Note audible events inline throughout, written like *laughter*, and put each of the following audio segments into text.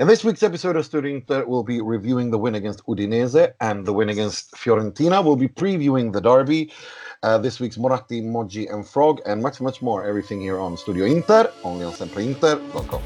In this week's episode of Studio Inter, we'll be reviewing the win against Udinese and the win against Fiorentina. We'll be previewing the derby, uh, this week's Moratti, Moggi, and Frog, and much, much more. Everything here on Studio Inter, only on SempreInter.com.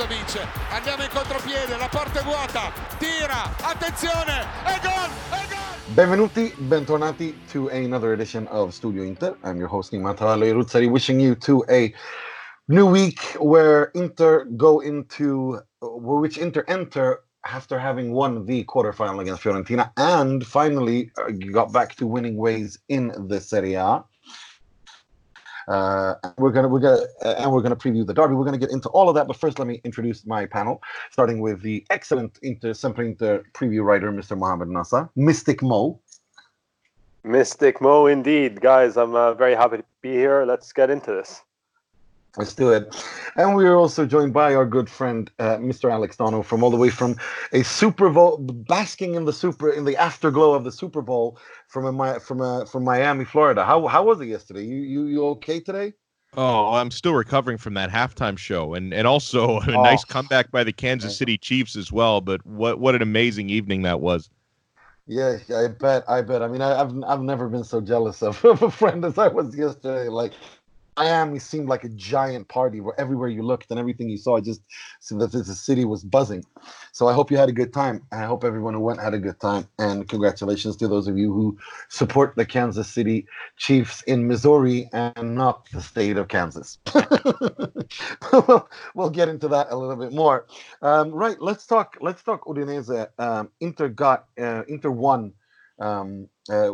Brozovic andiamo in contropiede la porta è vuota tira attenzione e gol e gol Benvenuti, bentornati to another edition of Studio Inter. I'm your host Nimatale Ruzzari, wishing you to a new week where Inter go into which Inter enter after having won the quarterfinal against Fiorentina and finally uh, got back to winning ways in the Serie A. Uh, we're gonna we're gonna uh, and we're gonna preview the derby. We're gonna get into all of that, but first let me introduce my panel, starting with the excellent Inter Sempre Inter preview writer, Mr. Mohamed Nasa, Mystic Mo. Mystic Mo, indeed, guys. I'm uh, very happy to be here. Let's get into this. Let's do it. And we are also joined by our good friend, uh, Mr. Alex Dono, from all the way from a Super Bowl, basking in the super in the afterglow of the Super Bowl from a, from a, from Miami, Florida. How how was it yesterday? You you you okay today? Oh, I'm still recovering from that halftime show, and and also *laughs* a oh. nice comeback by the Kansas City Chiefs as well. But what what an amazing evening that was. Yeah, I bet. I bet. I mean, I, have I've never been so jealous of, *laughs* of a friend as I was yesterday. Like Miami seemed like a giant party where everywhere you looked and everything you saw, just seemed that the city was buzzing. So I hope you had a good time. I hope everyone who went had a good time. And congratulations to those of you who support the Kansas City Chiefs in Missouri and not the state of Kansas. *laughs* we'll, we'll get into that a little bit more. Um, right, let's talk. Let's talk Udinese. Um, Inter got uh, Inter won um, uh,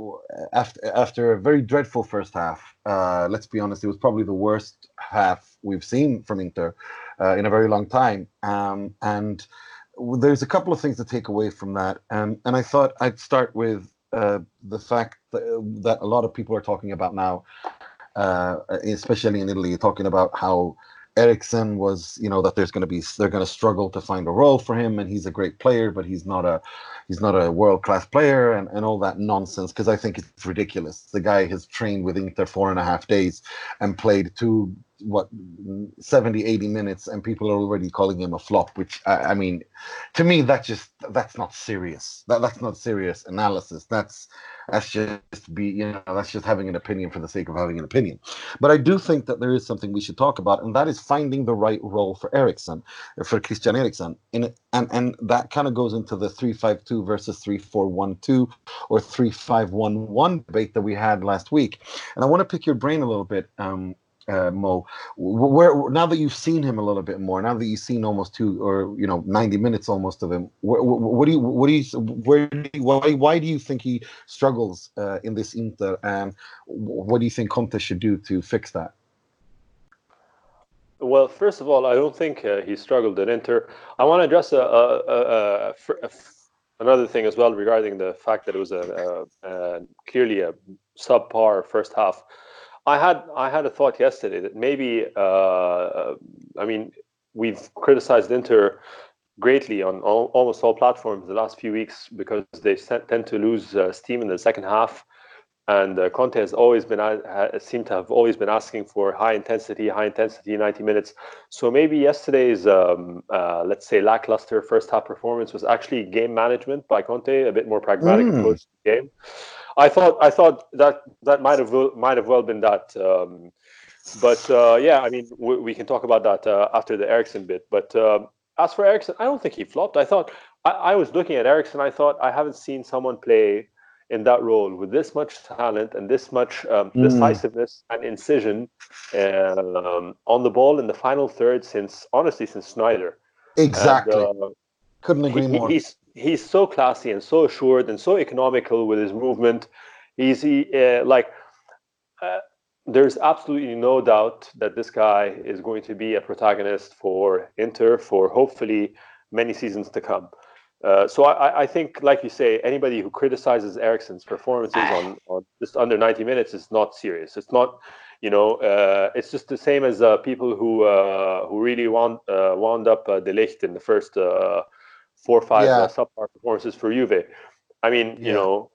after after a very dreadful first half. Uh, let's be honest, it was probably the worst half we've seen from Inter uh, in a very long time. Um, and there's a couple of things to take away from that. Um, and I thought I'd start with uh, the fact that, that, a lot of people are talking about now, uh, especially in Italy, talking about how Eriksen was, you know, that there's going to be they're going to struggle to find a role for him, and he's a great player, but he's not a he's not a world class player, and, and all that nonsense. Because I think it's ridiculous. The guy has trained with Inter four and a half days and played two what 70 80 minutes and people are already calling him a flop which I, I, mean to me that just that's not serious. That that's not serious analysis. That's that's just be you know that's just having an opinion for the sake of having an opinion. But i do think that there is something we should talk about and that is finding the right role for Eriksen for Christian Eriksen in and and that kind of goes into the 352 versus 3412 or 3511 debate that we had last week. And i want to pick your brain a little bit um, uh, Mo. Where now that you've seen him a little bit more, now that you've seen almost two or you know ninety minutes almost of him, what, what do you what do you where why why do you think he struggles uh, in this Inter, and what do you think Conte should do to fix that? Well, first of all, I don't think uh, he struggled at Inter. I want to address a, a, a, a, another thing as well regarding the fact that it was a, clearly a subpar first half. I had I had a thought yesterday that maybe uh, I mean we've criticized Inter greatly on all, almost all platforms the last few weeks because they tend to lose uh, steam in the second half, and uh, Conte has always been uh, seemed to have always been asking for high intensity, high intensity, ninety minutes. So maybe yesterday's um, uh, let's say lackluster first half performance was actually game management by Conte, a bit more pragmatic mm. approach to the game. I thought I thought that that might have might have well been that. Um, but uh, yeah, I mean, we, we, can talk about that uh, after the Eriksen bit. But um, as for Eriksen, I don't think he flopped. I thought I, I, was looking at Eriksen. I thought I haven't seen someone play in that role with this much talent and this much um, mm. decisiveness and incision um, on the ball in the final third since honestly since Sneijder. Exactly. And, uh, Couldn't agree he, more. He's he's so classy and so assured and so economical with his movement. He's he, uh, like uh, there's absolutely no doubt that this guy is going to be a protagonist for Inter for hopefully many seasons to come. Uh, so I, I, think, like you say, anybody who criticizes Eriksen's performances on, on just under 90 minutes is not serious. It's not, you know, uh, it's just the same as uh, people who uh, who really wound uh, wound up uh, De Ligt in the first four or five yeah. subpar performances for Juve. I mean, yeah. you know,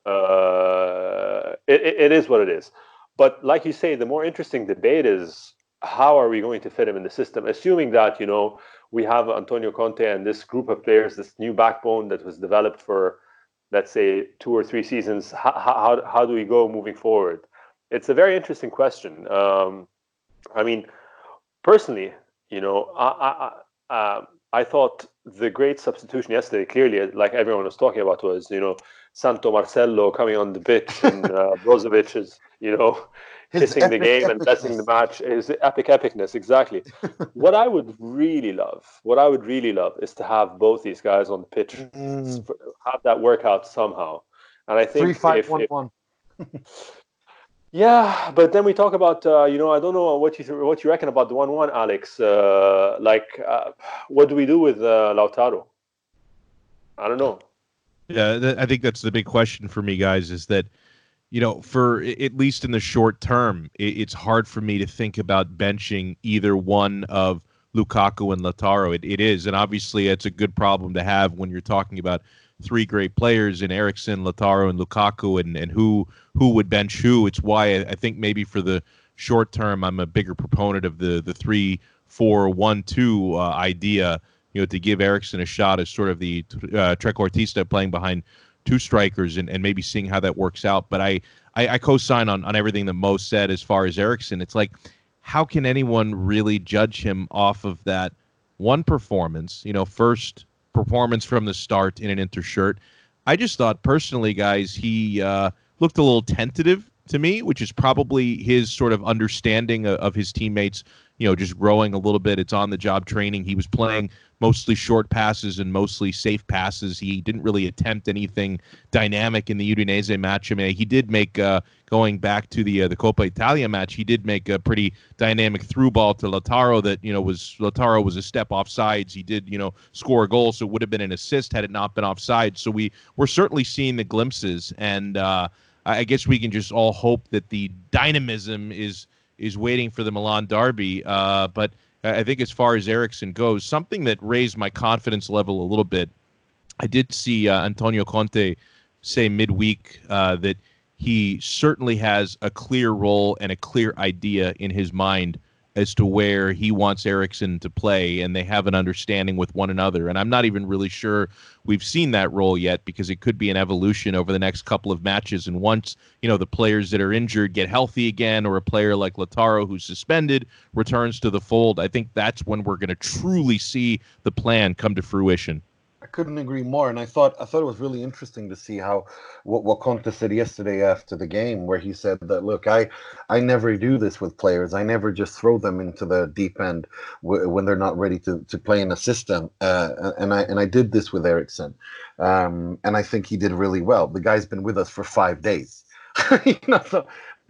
it, it is what it is. But like you say, the more interesting debate is how are we going to fit him in the system, assuming that you know we have Antonio Conte and this group of players, this new backbone that was developed for, let's say, two or three seasons. How, how, how do we go moving forward? It's a very interesting question. Um, I mean, personally, you know, I, I, uh, I thought the great substitution yesterday, clearly, like everyone was talking about, was, you know, Santo Marcelo coming on the pitch *laughs* and uh, Brozovic is, you know, kissing the game and blessing the match is epic epicness exactly. *laughs* What i would really love what i would really love is to have both these guys on the pitch mm. have that workout somehow. And i think three five if, one if, one *laughs* yeah but then we talk about uh, you know i don't know what you what you reckon about the one one alex. Uh, like uh, what do we do with uh, lautaro? I don't know. Yeah th- i think that's the big question for me guys is that you know, for at least in the short term, it's hard for me to think about benching either one of Lukaku and Lautaro. It, it is, and obviously, it's a good problem to have when you're talking about three great players in Eriksen, Lautaro, and Lukaku, and, and who who would bench who. It's why I, I think maybe for the short term, I'm a bigger proponent of the the three four one two uh, idea. You know, to give Eriksen a shot as sort of the uh, trequartista playing behind two strikers and, and maybe seeing how that works out. But I, I, I co-sign on, on everything that Mo said as far as Eriksen. It's like, how can anyone really judge him off of that one performance? You know, first performance from the start in an inter shirt. I just thought personally, guys, he uh, looked a little tentative to me, which is probably his sort of understanding of, of his teammates you know, just growing a little bit. It's on the job training. He was playing mostly short passes and mostly safe passes. He didn't really attempt anything dynamic in the Udinese match. I mean, he did make uh, going back to the uh, the Coppa Italia match. He did make a pretty dynamic through ball to Lautaro that you know was Lautaro was a step off sides. He did you know score a goal, so it would have been an assist had it not been offside. So we we're certainly seeing the glimpses, and uh, I guess we can just all hope that the dynamism is is waiting for the Milan derby. Uh, but I think as far as Eriksen goes, something that raised my confidence level a little bit. I did see uh, Antonio Conte say midweek uh, that he certainly has a clear role and a clear idea in his mind as to where he wants Eriksen to play, and they have an understanding with one another. And I'm not even really sure we've seen that role yet because it could be an evolution over the next couple of matches. And once you know the players that are injured get healthy again, or a player like Lautaro, who's suspended returns to the fold, I think that's when we're going to truly see the plan come to fruition couldn't agree more. And I thought I thought it was really interesting to see how what, what Conte said yesterday after the game, where he said that look, I I never do this with players. I never just throw them into the deep end w- when they're not ready to, to play in a system. Uh, and I and I did this with Eriksen, um, and I think he did really well. The guy's been with us for five days. *laughs* you know, so *laughs*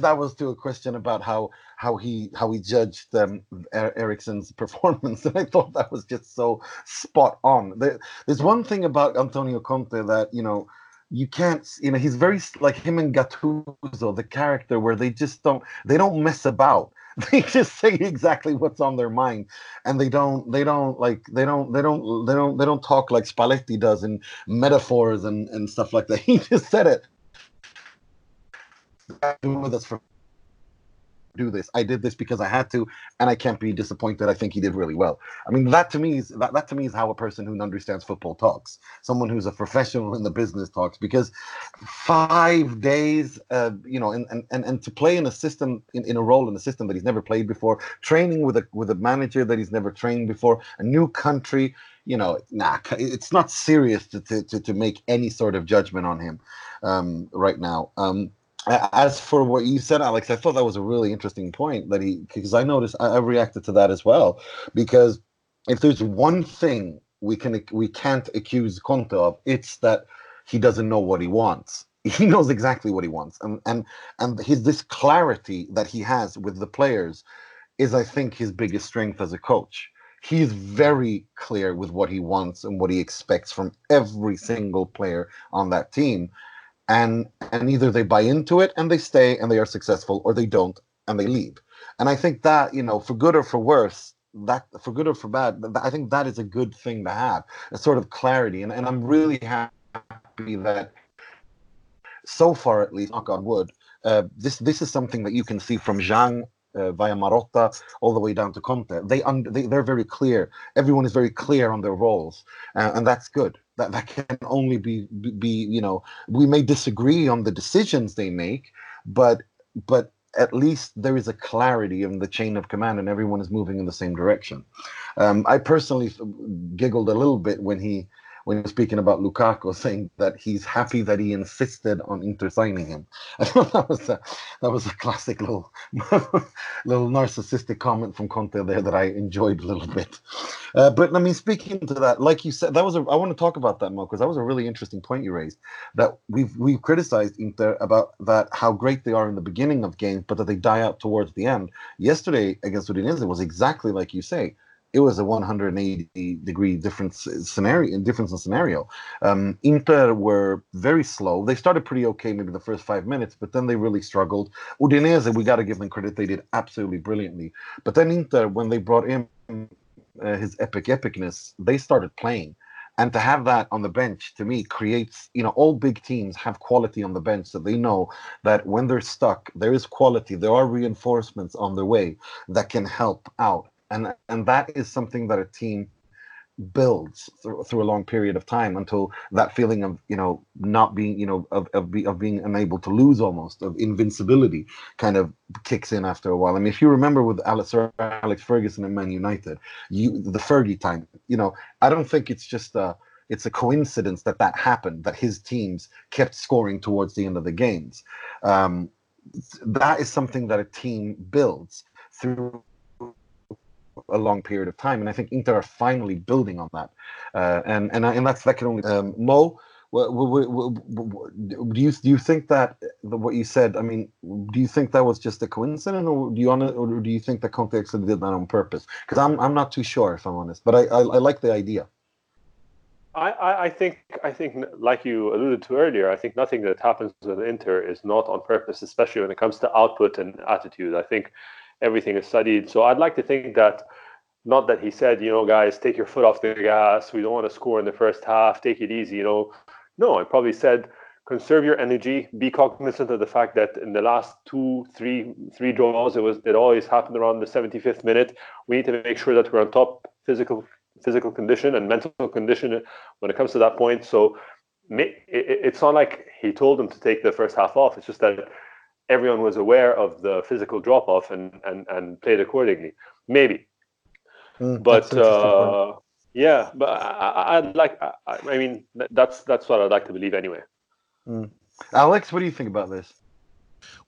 that was to a question about how how he how he judged um, Eriksen's *laughs* performance, and I thought that was just so spot on. There, there's one thing about Antonio Conte that you know you can't you know he's very like him and Gattuso, the character where they just don't they don't mess about. *laughs* They just say exactly what's on their mind, and they don't they don't like they don't they don't they don't they don't talk like Spalletti does in metaphors and and stuff like that. *laughs* He just said it been with us for do this. I did this because I had to, and I can't be disappointed. I think he did really well. I mean, that to me is that, that to me is how a person who understands football talks. Someone who's a professional in the business talks. Because five days, uh, you know, and, and, and, and to play in a system, in, in a role in a system that he's never played before, training with a with a manager that he's never trained before, a new country. You know, nah, it's not serious to to, to, to make any sort of judgment on him um, right now. Um, as for what you said, Alex, I thought that was a really interesting point that he because I noticed I, I reacted to that as well because if there's one thing we can we can't accuse Conte of, it's that he doesn't know what he wants. *laughs* He knows exactly what he wants, and and and his this clarity that he has with the players is, I think, his biggest strength as a coach. he's very clear with what he wants and what he expects from every single player on that team. And and either they buy into it and they stay and they are successful, or they don't and they leave. And I think that, you know, for good or for worse, that for good or for bad, I think that is a good thing to have, a sort of clarity. And, and I'm really happy that so far at least, knock on wood, uh, this this is something that you can see from Zhang uh, via Marotta all the way down to Conte. They, un- they they're very clear. Everyone is very clear on their roles, uh, and that's good. That that can only be be you know we may disagree on the decisions they make, but but at least there is a clarity in the chain of command and everyone is moving in the same direction. Um, I personally giggled a little bit when he when he was speaking about Lukaku, *laughs* saying that he's happy that he insisted on Inter signing him. *laughs* I thought that was a that was a classic little *laughs* little narcissistic comment from Conte there that I enjoyed a little bit. Uh, but I mean, speaking to that, like you said, that was a, I want to talk about that more because that was a really interesting point you raised. That we've we've criticized Inter about that how great they are in the beginning of games, but that they die out towards the end. Yesterday against Udinese was exactly like you say it was a 180 degree difference scenario difference in scenario. Um, inter were very slow. They started pretty okay maybe the first five minutes but then they really struggled. Udinese we got to give them credit they did absolutely brilliantly. But then inter when they brought in uh, his epic epicness they started playing. And to have that on the bench to me creates you know all big teams have quality on the bench so they know that when they're stuck there is quality. There are reinforcements on their way that can help out and and that is something that a team builds through, through a long period of time until that feeling of you know not being you know of of, be, of being unable to lose almost of invincibility kind of kicks in after a while. I mean, if you remember with Alex, Alex Ferguson and Man United, you the Fergie time, you know, I don't think it's just a it's a coincidence that that happened that his teams kept scoring towards the end of the games. Um, that is something that a team builds through a long period of time, and I think Inter are finally building on that, uh, and and and that's that can only um, Mo. What, what, what, do you do you think that what you said? I mean, do you think that was just a coincidence, or do you on or do you think that Conte actually did that on purpose? Because I'm I'm not too sure if I'm honest, but I I, I like the idea. I, I think I think like you alluded to earlier, I think nothing that happens with Inter is not on purpose, especially when it comes to output and attitude. I think everything is studied. So I'd like to think that not that he said, you know, guys, take your foot off the gas. We don't want to score in the first half. Take it easy, you know. No, I probably said conserve your energy. Be cognizant of the fact that in the last two, three, three draws, it was it always happened around the 75th minute. We need to make sure that we're on top physical physical condition and mental condition when it comes to that point. So it's not like he told them to take the first half off. It's just that everyone was aware of the physical drop off and, and, and played accordingly. Maybe. Mm, but uh, yeah, but I, would like, I, I, mean, that's that's what I'd like to believe anyway. Mm. Alex, what do you think about this?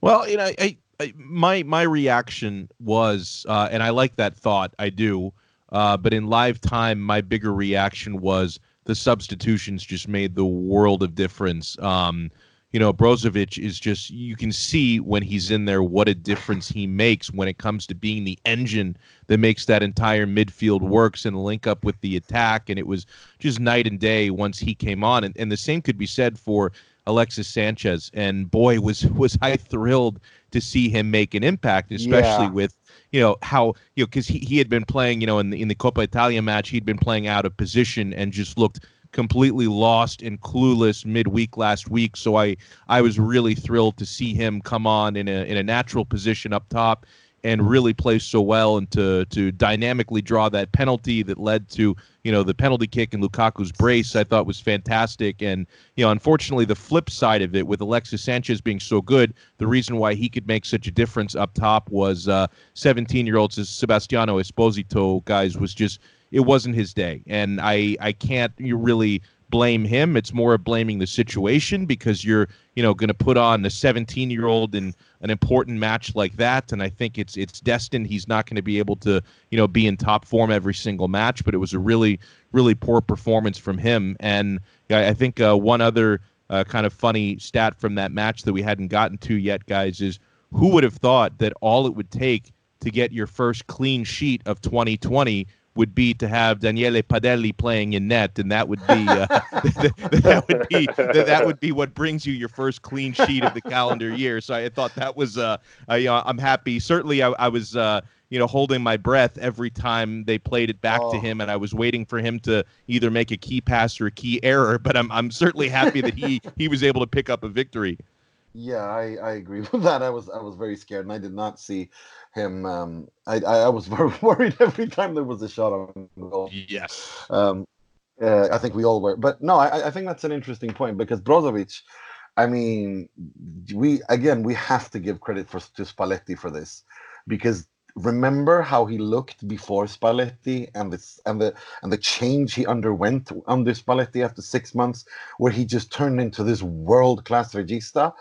Well, you know, I, I my my reaction was, uh, and I like that thought, I do. Uh, but in live time, my bigger reaction was the substitutions just made the world of difference. Um, you know, Brozovic is just you can see when he's in there what a difference he makes when it comes to being the engine that makes that entire midfield works and link up with the attack. And it was just night and day once he came on. And, and the same could be said for Alexis Sanchez. And boy, was *laughs* was I thrilled to see him make an impact, especially yeah. with you know how you know because he, he had been playing you know in the in the Coppa Italia match he'd been playing out of position and just looked completely lost and clueless midweek last week. So I I was really thrilled to see him come on in a in a natural position up top and really play so well and to to dynamically draw that penalty that led to you know the penalty kick and Lukaku's brace I thought was fantastic and you know unfortunately the flip side of it with Alexis Sanchez being so good the reason why he could make such a difference up top was 17 uh, year old Sebastiano Esposito guys was just it wasn't his day, and I I can't you really blame him. It's more of blaming the situation because you're you know going to put on the 17 year old in an important match like that, and I think it's it's destined. He's not going to be able to you know be in top form every single match, but it was a really really poor performance from him. And I think uh, one other uh, kind of funny stat from that match that we hadn't gotten to yet, guys, is who would have thought that all it would take to get your first clean sheet of 2020 would be to have Daniele Padelli playing in net, and that would be uh, *laughs* that would be that would be what brings you your first clean sheet of the calendar year. So I thought that was uh, I, uh I'm happy. Certainly, I, I was uh, you know holding my breath every time they played it back oh. to him, and I was waiting for him to either make a key pass or a key error. But I'm I'm certainly happy that he he was able to pick up a victory. Yeah, I, I agree *laughs* with that. I was I was very scared, and I did not see him. Um, I, I was *laughs* very worried every time there was a shot on goal. Yes. Um, uh, I think we all were, but no, I, I think that's an interesting point because Brozovic. I mean, we again we have to give credit for to Spalletti for this because remember how he looked before Spalletti and this and the and the change he underwent under Spalletti after six months, where he just turned into this world class regista.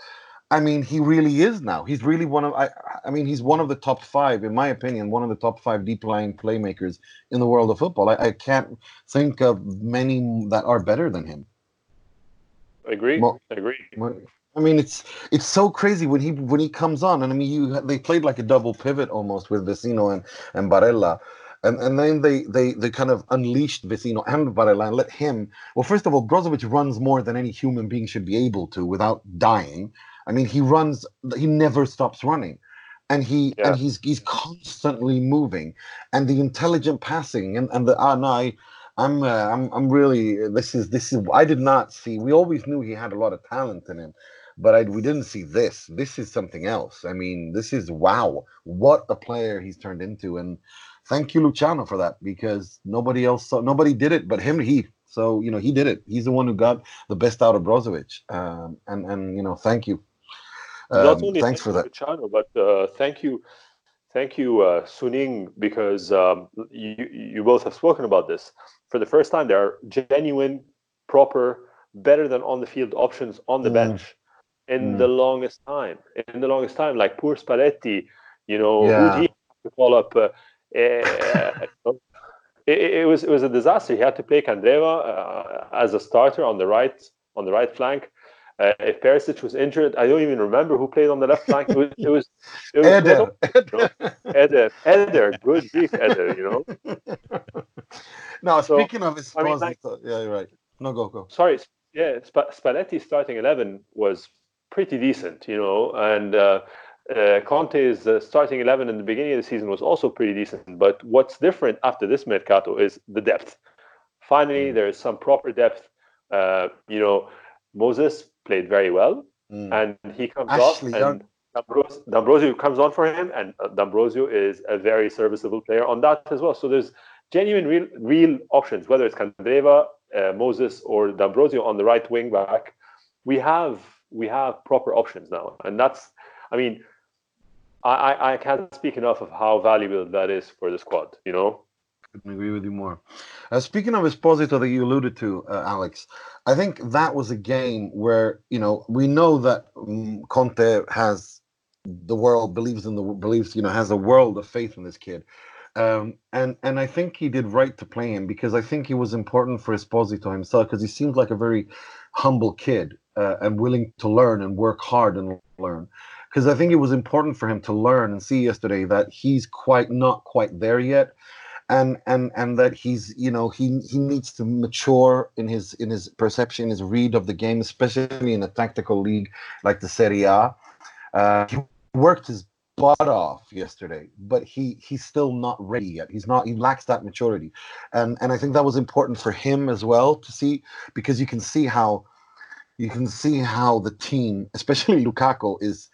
I mean, he really is now. He's really one of I I mean, he's one of the top five, in my opinion, one of the top five deep line playmakers in the world of football. I, I can't think of many that are better than him. I agree. Well, I agree. I mean, it's it's so crazy when he when he comes on, and I mean, you they played like a double pivot almost with Vecino and and Barella, and and then they they they kind of unleashed Vecino and Barella and let him. Well, first of all, Brozovic runs more than any human being should be able to without dying. I mean, he runs. He never stops running, and he yeah. and he's he's constantly moving, and the intelligent passing and and the ah no, I, I'm uh, I'm I'm really this is this is I did not see. We always knew he had a lot of talent in him, but I, we didn't see this. This is something else. I mean, this is wow, what a player he's turned into. And thank you, Luciano, for that because nobody else saw, nobody did it but him. He so you know he did it. He's the one who got the best out of Brozovic. Um, and and you know, thank you. Um, Not only thanks for that, Luciano, but uh, thank you. Thank you, uh, Suning, because um, you, you both have spoken about this. For the first time, there are genuine, proper, better than on the field options on the mm. bench in mm. the longest time. In the longest time, like poor Spalletti, you know, yeah. he to call up? Uh, uh, it, it, was it was a disaster. He had to play Candreva uh, as a starter on the right on the right flank. Uh, if Perisic was injured, I don't even remember who played on the left flank. It was it was, it was Eder. Eder. Eder. Good grief, Eder. You know. *laughs* Now so, speaking of his, I mean, like, yeah, you're right. No, go go. Sorry, yeah, Spalletti's starting eleven was pretty decent, you know. And uh, uh, Conte's uh, starting 11 in the beginning of the season was also pretty decent. But what's different after this Mercato is the depth. Finally, mm. there is some proper depth. Uh, you know, Moses played very well, mm. and he comes Ashley off, and D'Ambrosio, D'Ambrosio comes on for him, and uh, D'Ambrosio is a very serviceable player on that as well. So there's genuine, real, real options, whether it's Candreva, uh, Moses, or D'Ambrosio on the right wing back. We have we have proper options now, and that's, I mean, I I can't speak enough of how valuable that is for the squad. You know. I couldn't agree with you more. Uh, speaking of Esposito that you alluded to, uh, Alex, I think that was a game where you know we know that um, Conte has the world believes in the believes you know has a world of faith in this kid, um, and and I think he did right to play him because I think he was important for Esposito himself because he seemed like a very humble kid uh, and willing to learn and work hard and learn. Because I think it was important for him to learn and see yesterday that he's quite not quite there yet, and and and that he's you know he he needs to mature in his in his perception, his read of the game, especially in a tactical league like the Serie A. Uh, he worked his butt off yesterday, but he he's still not ready yet. He's not. He lacks that maturity, and and I think that was important for him as well to see because you can see how you can see how the team, especially *laughs* Lukaku, is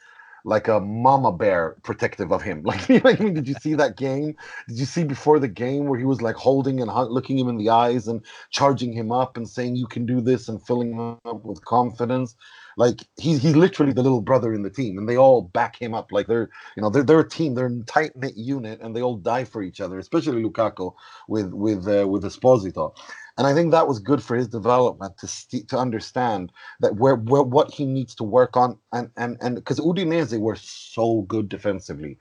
like a mama bear protective of him. *laughs* Like, like, did you see that game? Did you see before the game where he was like holding and looking him in the eyes and charging him up and saying you can do this and filling him up with confidence? Like he's he's literally the little brother in the team, and they all back him up. Like they're you know they're they're a team, they're a tight knit unit, and they all die for each other. Especially Lukaku with with uh, with Esposito. And I think that was good for his development to to understand that where, where what he needs to work on and and and because Udinese were so good defensively.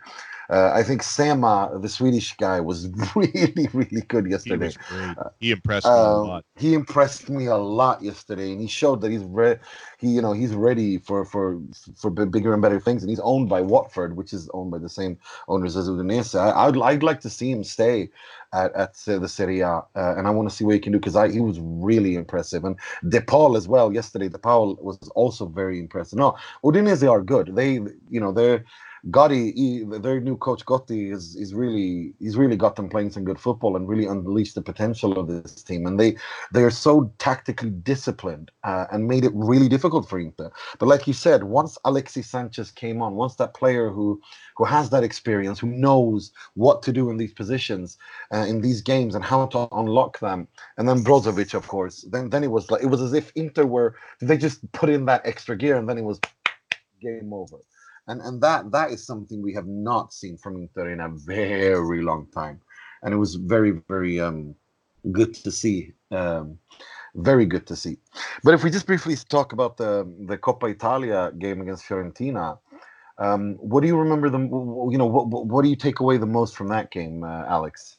Uh, I think Sema, the Swedish guy, was *laughs* really, really good yesterday. He, uh, he impressed me a um, lot. He impressed me a lot yesterday, and he showed that he's ready. He, you know, he's ready for for for bigger and better things. And he's owned by Watford, which is owned by the same owners as Udinese. I, I'd I'd like to see him stay at, at uh, the Serie A, uh, and I want to see what he can do because he was really impressive. And De Paul as well yesterday. De Paul was also very impressive. No, Udinese are good. They, you know, they're Gotti, he, their new coach Gotti is is really he's really got them playing some good football and really unleashed the potential of this team. And they they are so tactically disciplined uh, and made it really difficult for Inter. But like you said, once Alexis Sanchez came on, once that player who who has that experience, who knows what to do in these positions, uh, in these games, and how to unlock them, and then Brozovic, of course, then then it was like it was as if Inter were they just put in that extra gear, and then it was game over and and that that is something we have not seen from Inter in a very long time, and it was very very um, good to see. Um, very good to see. But if we just briefly talk about the the Coppa Italia game against Fiorentina, um, what do you remember the you know what what do you take away the most from that game, uh, Alex?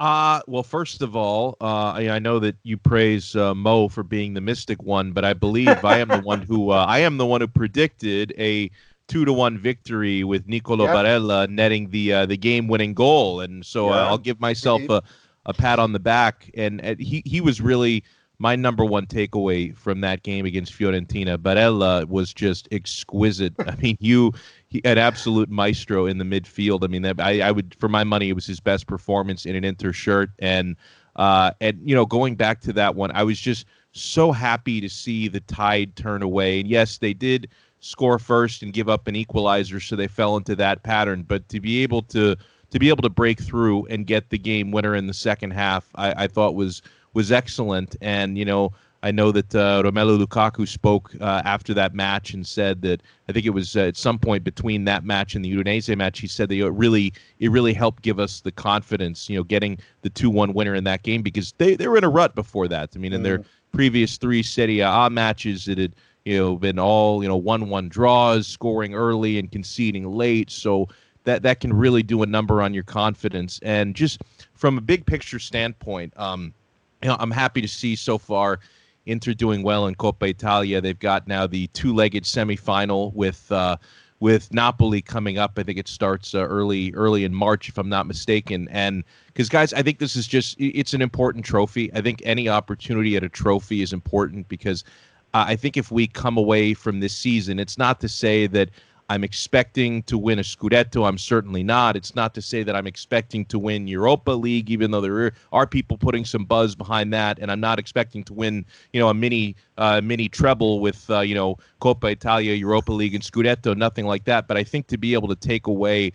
Uh, well, first of all, uh, I, I, know that you praise uh, Mo for being the mystic one, but I believe I am the one who uh, I am the one who predicted a two to one victory with Nicolo yep. Barella netting the uh, the game winning goal, and so uh, yeah. I'll give myself a, a pat on the back. And, and he he was really my number one takeaway from that game against Fiorentina. Barella was just exquisite. *laughs* I mean, you he, an absolute maestro in the midfield. I mean, that, I, I would for my money, it was his best performance in an Inter shirt. And uh, and you know, going back to that one, I was just so happy to see the tide turn away. And yes, they did score first and give up an equalizer, so they fell into that pattern. But to be able to to be able to break through and get the game winner in the second half, I, I thought was was excellent. And you know, I know that uh, Romelu Lukaku spoke uh, after that match and said that I think it was uh, at some point between that match and the Udinese match, he said that it really it really helped give us the confidence, you know, getting the two one winner in that game because they they were in a rut before that. I mean, in their mm. previous three Serie A matches, it had you know, been all, you know, one-one draws, scoring early and conceding late. So that that can really do a number on your confidence. And just from a big picture standpoint, um, you know, I'm happy to see so far Inter doing well in Coppa Italia. They've got now the two-legged semifinal with uh, with Napoli coming up. I think it starts uh, early early in March, if I'm not mistaken. And because guys, I think this is just it's an important trophy. I think any opportunity at a trophy is important because I think if we come away from this season, it's not to say that I'm expecting to win a Scudetto. I'm certainly not. It's not to say that I'm expecting to win Europa League, even though there are people putting some buzz behind that. And I'm not expecting to win, you know, a mini uh, mini treble with, uh, you know, Coppa Italia, Europa League, and Scudetto. Nothing like that. But I think to be able to take away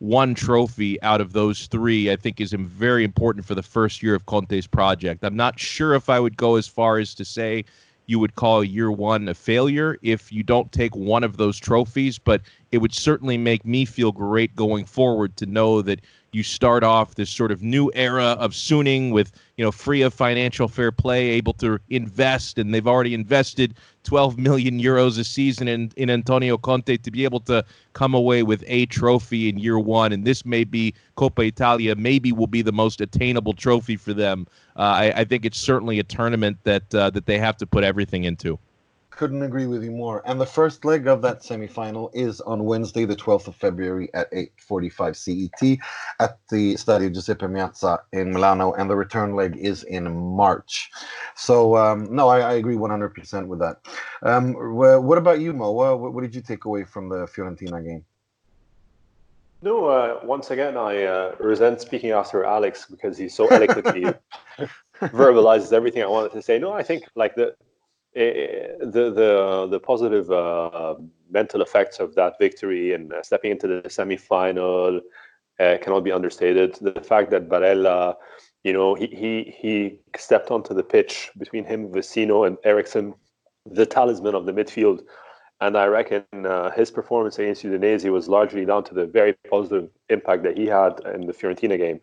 one trophy out of those three, I think, is very important for the first year of Conte's project. I'm not sure if I would go as far as to say you would call year one a failure if you don't take one of those trophies, but it would certainly make me feel great going forward to know that you start off this sort of new era of Suning with you know free of financial fair play, able to invest, and they've already invested 12 million euros a season in in Antonio Conte to be able to come away with a trophy in year one, and this may be Coppa Italia, maybe will be the most attainable trophy for them. Uh, I, I, think it's certainly a tournament that uh, that they have to put everything into. Couldn't agree with you more. And the first leg of that semifinal is on Wednesday, the 12th of February at 8:45 CET at the Stadio Giuseppe Meazza in Milano, and the return leg is in March. So um, no, I, I, agree 100% with that. Um, what about you, Mo? What, what, did you take away from the Fiorentina game? No, uh, once again, I uh, resent speaking after Alex because he so eloquently *laughs* verbalizes everything I wanted to say. No, I think like the the the the positive uh, mental effects of that victory and uh, stepping into the semifinal uh, cannot be understated. The fact that Barella, you know, he he he stepped onto the pitch between him, Vecino, and Eriksen, the talisman of the midfield, and I reckon uh, his performance against Udinese was largely down to the very positive impact that he had in the Fiorentina game.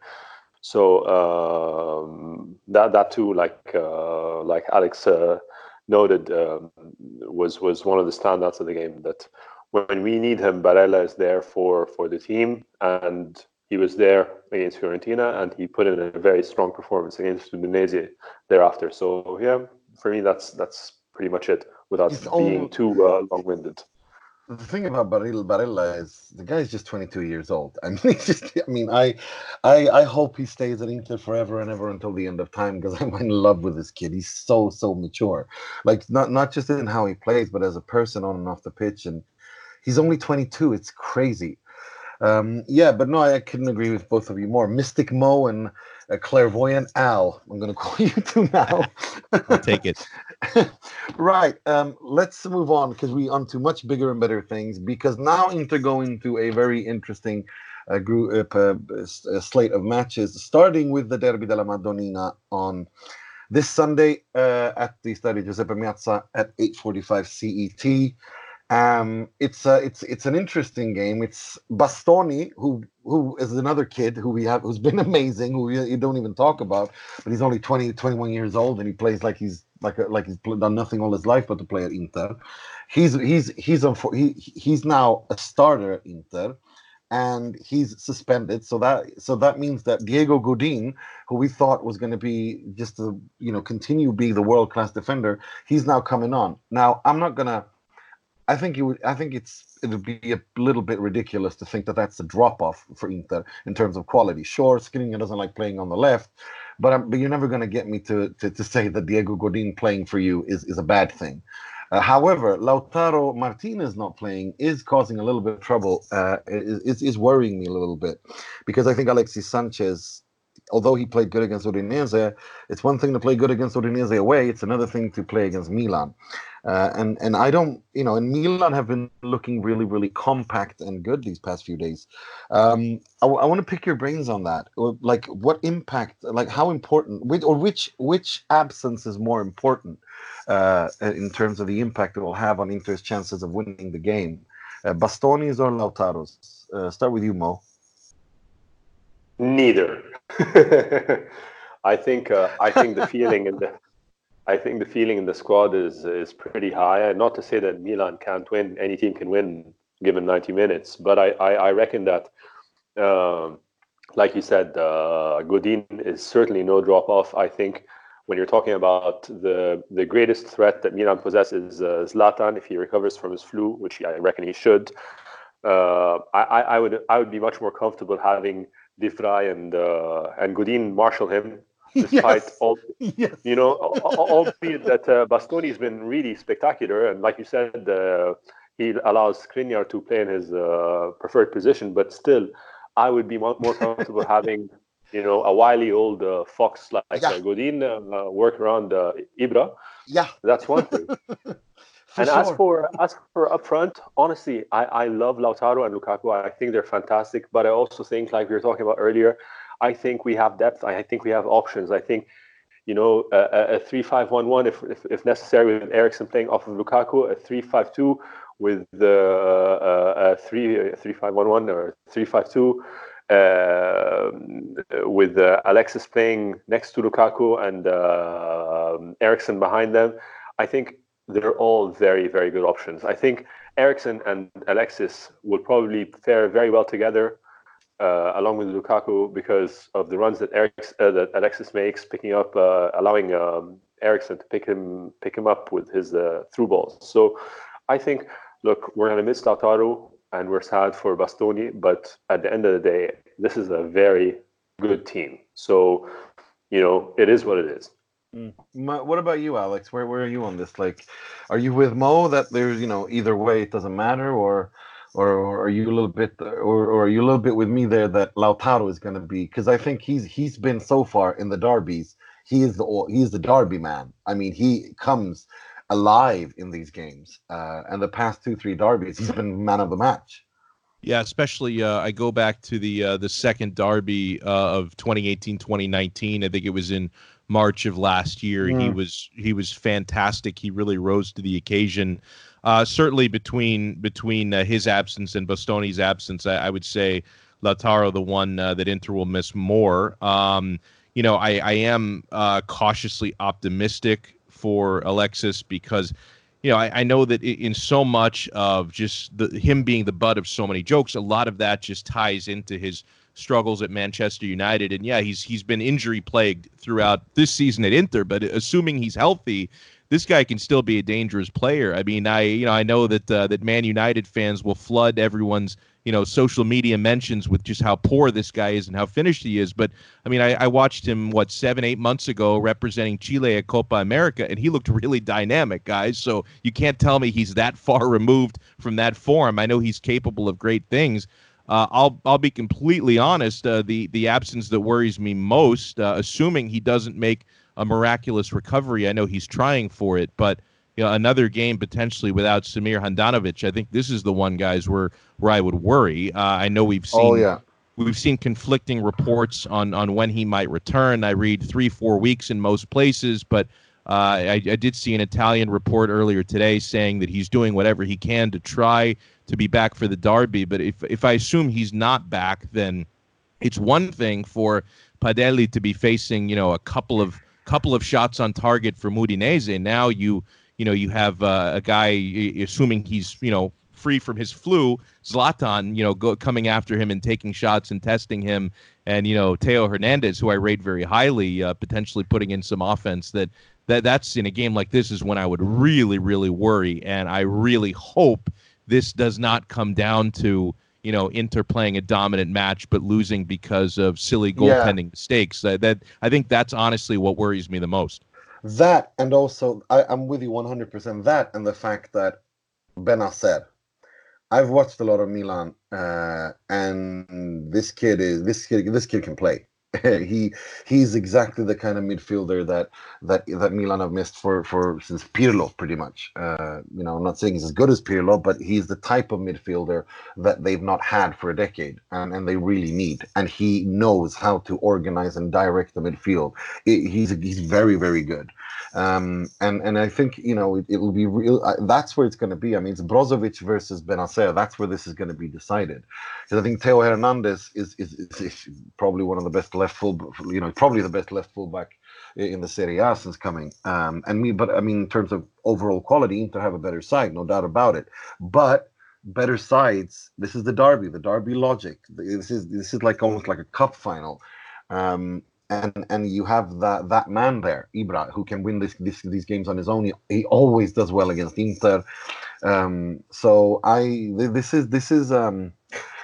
So um, that that too, like uh, like Alex uh, noted um, was was one of the standouts of the game that when we need him, Barella is there for for the team, and he was there against Fiorentina, and he put in a very strong performance against Udinese thereafter. So yeah, for me, that's that's pretty much it, without He's being all- too uh, long-winded. The thing about Barella, Barella is the guy is just 22 years old. I mean, he's just, I mean, I, I, I hope he stays at Inter forever and ever until the end of time because *laughs* I'm in love with this kid. He's so, so mature. Like not, not just in how he plays, but as a person on and off the pitch. And he's only 22. It's crazy. Um, yeah, but no, I couldn't agree with both of you more. Mystic Mo and uh, Clairvoyant owl. I'm going *laughs* to call you two now. I'll take it. *laughs* right. Um, let's move on because we on to much bigger and better things. Because now Inter go into a very interesting uh, group uh, uh, slate of matches, starting with the Derby della Madonnina on this Sunday uh, at the Stadio Giuseppe Meazza at 8:45 CET. Um, it's uh, it's it's an interesting game. It's Bastoni, who who is another kid who we have who's been *laughs* amazing, who you, don't even talk about, but he's only 20, 21 years old, and he plays like he's like a, like he's done nothing all his life but to play at Inter. He's he's he's he he's now a starter at Inter, and he's suspended. So that so that means that Diego Godin, who we thought was going to be just to you know continue being the world class defender, he's now coming on. Now I'm not gonna. I think you would. I think it's it would be a little bit ridiculous to think that that's a drop off for Inter in terms of quality. Sure, Skriniar doesn't like playing on the left, but I'm, but you're never going to get me to, to to say that Diego Godin playing for you is is a bad thing. Uh, however, Lautaro Martinez not playing is causing a little bit of trouble. Uh, is is worrying me a little bit because I think Alexis Sanchez, although he played good against Udinese, it's one thing to play good against Udinese away. It's another thing to play against Milan. Uh, and and I don't, you know, and Milan have been looking really, really compact and good these past few days. Um, I, want to pick your brains on that. Like, what impact? Like, how important? Which or which which absence is more important uh, in terms of the impact it will have on Inter's chances of winning the game? Uh, Bastoni's or Lautaro's? Uh, start with you, Mo. Neither. *laughs* I think uh, I think the feeling in the I think the feeling in the squad is is pretty high. Not to say that Milan can't win; any team can win given 90 minutes. But I I, I reckon that, um, like you said, uh, Godin is certainly no drop off. I think when you're talking about the the greatest threat that Milan possesses, uh, Zlatan, if he recovers from his flu, which I reckon he should, uh, I I would I would be much more comfortable having De Vrij and uh, and Godin marshal him, *laughs* despite Yes. all yes. you know, al- al- albeit that uh, Bastoni's been really spectacular, and like you said, uh, he allows Skriniar to play in his uh, preferred position. But still, I would be more comfortable *laughs* having, you know, a wily old uh, fox like Yeah. uh, Godin uh, work around uh, Ibra. Yeah. That's one thing. *laughs* For and as for as for up front, honestly, I, I love Lautaro and Lukaku. I think they're fantastic, but I also think, like we were talking about earlier, I think we have depth. I think we have options. I think, you know, a, a- three-five-one-one if, if if necessary with Eriksen playing off of Lukaku, a three-five-two with the uh, a three three-five-one-one or three-five-two. Uh, with uh, Alexis playing next to Lukaku and uh, Eriksen behind them, I think they're all very, very good options. I think Eriksen and Alexis will probably fare very well together, uh, along with Lukaku, because of the runs that Eric, uh, that Alexis makes, picking up, uh, allowing um, Eriksen to pick him pick him up with his uh, through balls. So, I think, look, we're gonna miss Lautaro and we're sad for Bastoni, but at the end of the day, this is a very good team. So, you know, it is what it is. Mm. What about you, Alex? Where where are you on this? Like, are you with Mo that there's you know either way it doesn't matter, or or, or are you a little bit, or, or are you a little bit with me there that Lautaro is going to be? Because I think he's he's been so far in the derbies. He is the he is the derby man. I mean, he comes alive in these games. Uh, and the past two three derbies, he's been man of the match. Yeah, especially uh, I go back to the uh, the second derby uh, of 2018-2019. I think it was in March of last year. He Mm. was he was fantastic. He really rose to the occasion. Uh, certainly between between uh, his absence and Bastoni's absence, I, I would say Lautaro the one uh, that Inter will miss more. Um, you know, I, I am uh, cautiously optimistic for Alexis because you know, I, I know that in so much of just the, him being the butt of so many jokes, a lot of that just ties into his struggles at Manchester United. And yeah, he's he's been injury plagued throughout this season at Inter, but assuming he's healthy, this guy can still be a dangerous player. I mean, I you know I know that uh, that Man United fans will flood everyone's you know social media mentions with just how poor this guy is and how finished he is. But I mean, I, I watched him what seven eight months ago representing Chile at Copa America, and he looked *laughs* really dynamic, guys. So you can't tell me he's that far *laughs* removed from that form. I know he's capable of great things. Uh, I'll I'll be completely honest. Uh, the the absence that worries me most, uh, assuming he doesn't make a miraculous recovery. I know he's trying for it, but you know, another game potentially without Samir Handanovic. I think this is the one, guys, where where I would worry. Uh, I know we've seen. Oh yeah. We've seen conflicting reports on on when he might return. I read three, four weeks in most places, but uh, I, I, did see an Italian report earlier today saying that he's doing whatever he can to try to be back for the derby. But if if I assume he's not back, then it's one thing for Padelli to be facing, you know, a couple of couple of shots on target for Udinese. Now you you know you have uh, a guy assuming he's you know free from his flu, Zlatan, you know, go, coming after him and taking shots and testing him, and you know Theo Hernandez, who I rate very highly, uh, potentially putting in some offense. That that that's in a game like this is when I would really really worry, and I really hope this does not come down to you know, Inter playing a dominant match but losing because of silly goaltending yeah. mistakes. Uh, that I think that's honestly what worries me the most. That and also I, am with you 100%. That and the fact that Bennacer. I've watched a lot of Milan, uh, and this kid is this kid. This kid can play. *laughs* he he's exactly the kind of midfielder that that that Milan have missed for for since Pirlo, pretty much. Uh, you know, I'm not saying he's as good as Pirlo, but he's the type of midfielder that they've not had for a decade, and, and they really need. And he knows how to organize and direct the midfield. It, he's he's very very good. Um, and and I think you know it, will be real. Uh, that's where it's going to be. I mean, it's Brozovic versus Bennacer. That's where this is going to be decided. Because I think Theo Hernandez is, is, is, is probably one of the best left full, you know, probably the best left fullback in the Serie A since coming. Um, and me, but I mean, in terms of overall quality, to have a better side, no doubt about it. But better sides. This is the derby, the derby logic. This is this is like almost like a cup final. Um, and and you have that that man there, Ibra, who can win this, this these games on his own. He, he always does well against Inter. Um, so I this is this is um,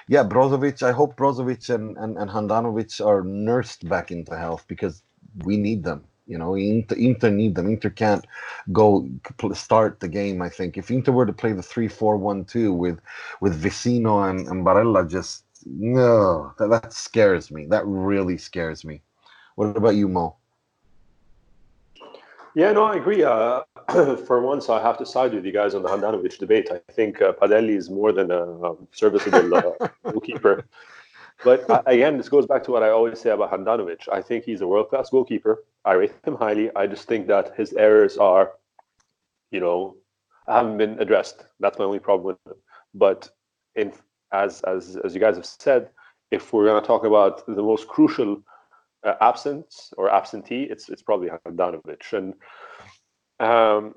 yeah, Brozovic. I hope Brozovic and, and and Handanovic are nursed back into health because we need them. You know, Inter, Inter need them. Inter can't go start the game. I think if Inter were to play the three-four-one-two with with Vecino and, and Barella, just no, that, that scares me. That really scares me. What about you, Mo? Yeah, no, I agree. Uh, *clears throat* for once, I have to side with you guys on the Handanovic debate. I think uh, Padelli is more than a serviceable uh, *laughs* goalkeeper. But uh, again, this goes back to what I always say about Handanovic. I think he's a world class goalkeeper. I rate him highly. I just think that his errors are, you know, haven't been addressed. That's my only problem with him. But in as as as you guys have said, if we're going to talk about the most crucial uh, absence or absentee, it's it's probably Handanovic. And um,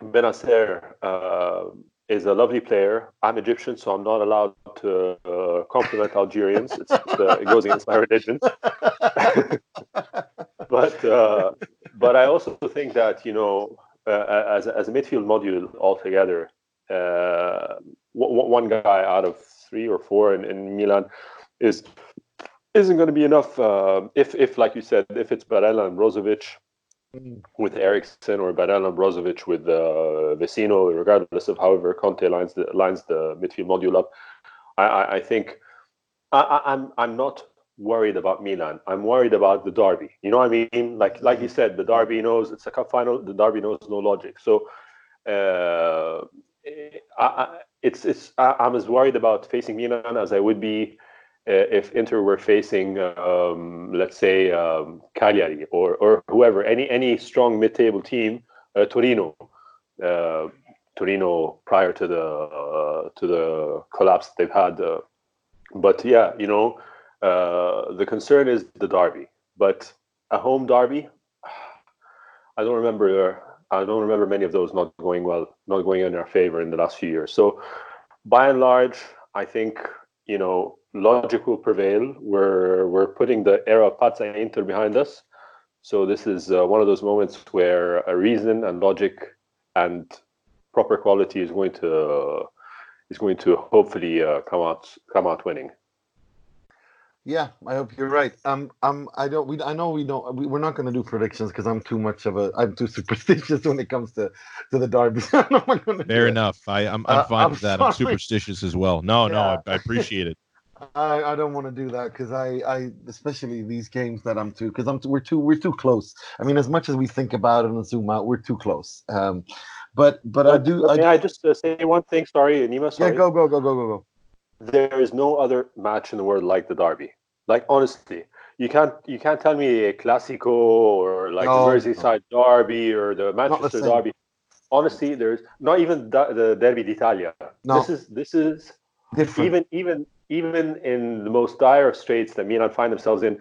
Bennacer uh, is a lovely player. I'm Egyptian, so I'm not allowed to uh, compliment Algerians. It's, uh, it goes against my religion. *laughs* but uh, but I also think that you know, uh, as as a midfield module altogether, uh, one guy out of three or four in, in Milan is isn't going to be enough. Uh, if, if, like you said, if it's Barella and Brozovic mm. with Eriksen or Barella and Brozovic with uh, Vecino, regardless of however Conte lines the, lines the midfield module up, I, I, I think I, I'm I'm not worried about Milan. I'm worried about the derby. You know what I mean? Like like you said, the derby knows it's a cup final. The derby knows no logic. So. Uh, I, it's it's I'm as worried about facing Milan as I would be if Inter were facing, um, let's say, um, Cagliari or, or whoever, any any strong mid-table team, uh, Torino, uh, Torino prior to the uh, to the collapse they've had. Uh, but yeah, you know, uh, the concern is the derby. But a home derby, *sighs* I don't remember I don't remember many of those not going well, not going in our favor in the last few years. So, by and large, I think you know logic will prevail. We're we're putting the era of Pazza Inter behind us. So this is uh, one of those moments where a reason and logic and proper quality is going to uh, is going to hopefully uh, come out come out winning. Yeah, I hope you're right. Um, um, I don't. We, I know we don't. We, we're not going to do predictions because I'm too much of a. I'm too superstitious *laughs* when it comes to to the derby. *laughs* Fair enough. I, I'm I'm uh, fine I'm with that. Sorry. I'm superstitious as well. No, yeah. no, I, I appreciate it. I, I don't want to do that because I, I especially these games that I'm too because I'm we're too we're too close. I mean, as much as we think about it and zoom out, we're too close. Um, but but I do. May I, I just uh, say one thing? Sorry, Nima. Sorry. Yeah, go go go go go go. There is no other match in the world like the derby. Like honestly, you can't you can't tell me a Classico or like no, the Merseyside no. derby or the Manchester the derby. Honestly, there's not even the, the Derby d'Italia. No. This is this is Different. even even even in the most dire of straits that Milan find themselves in.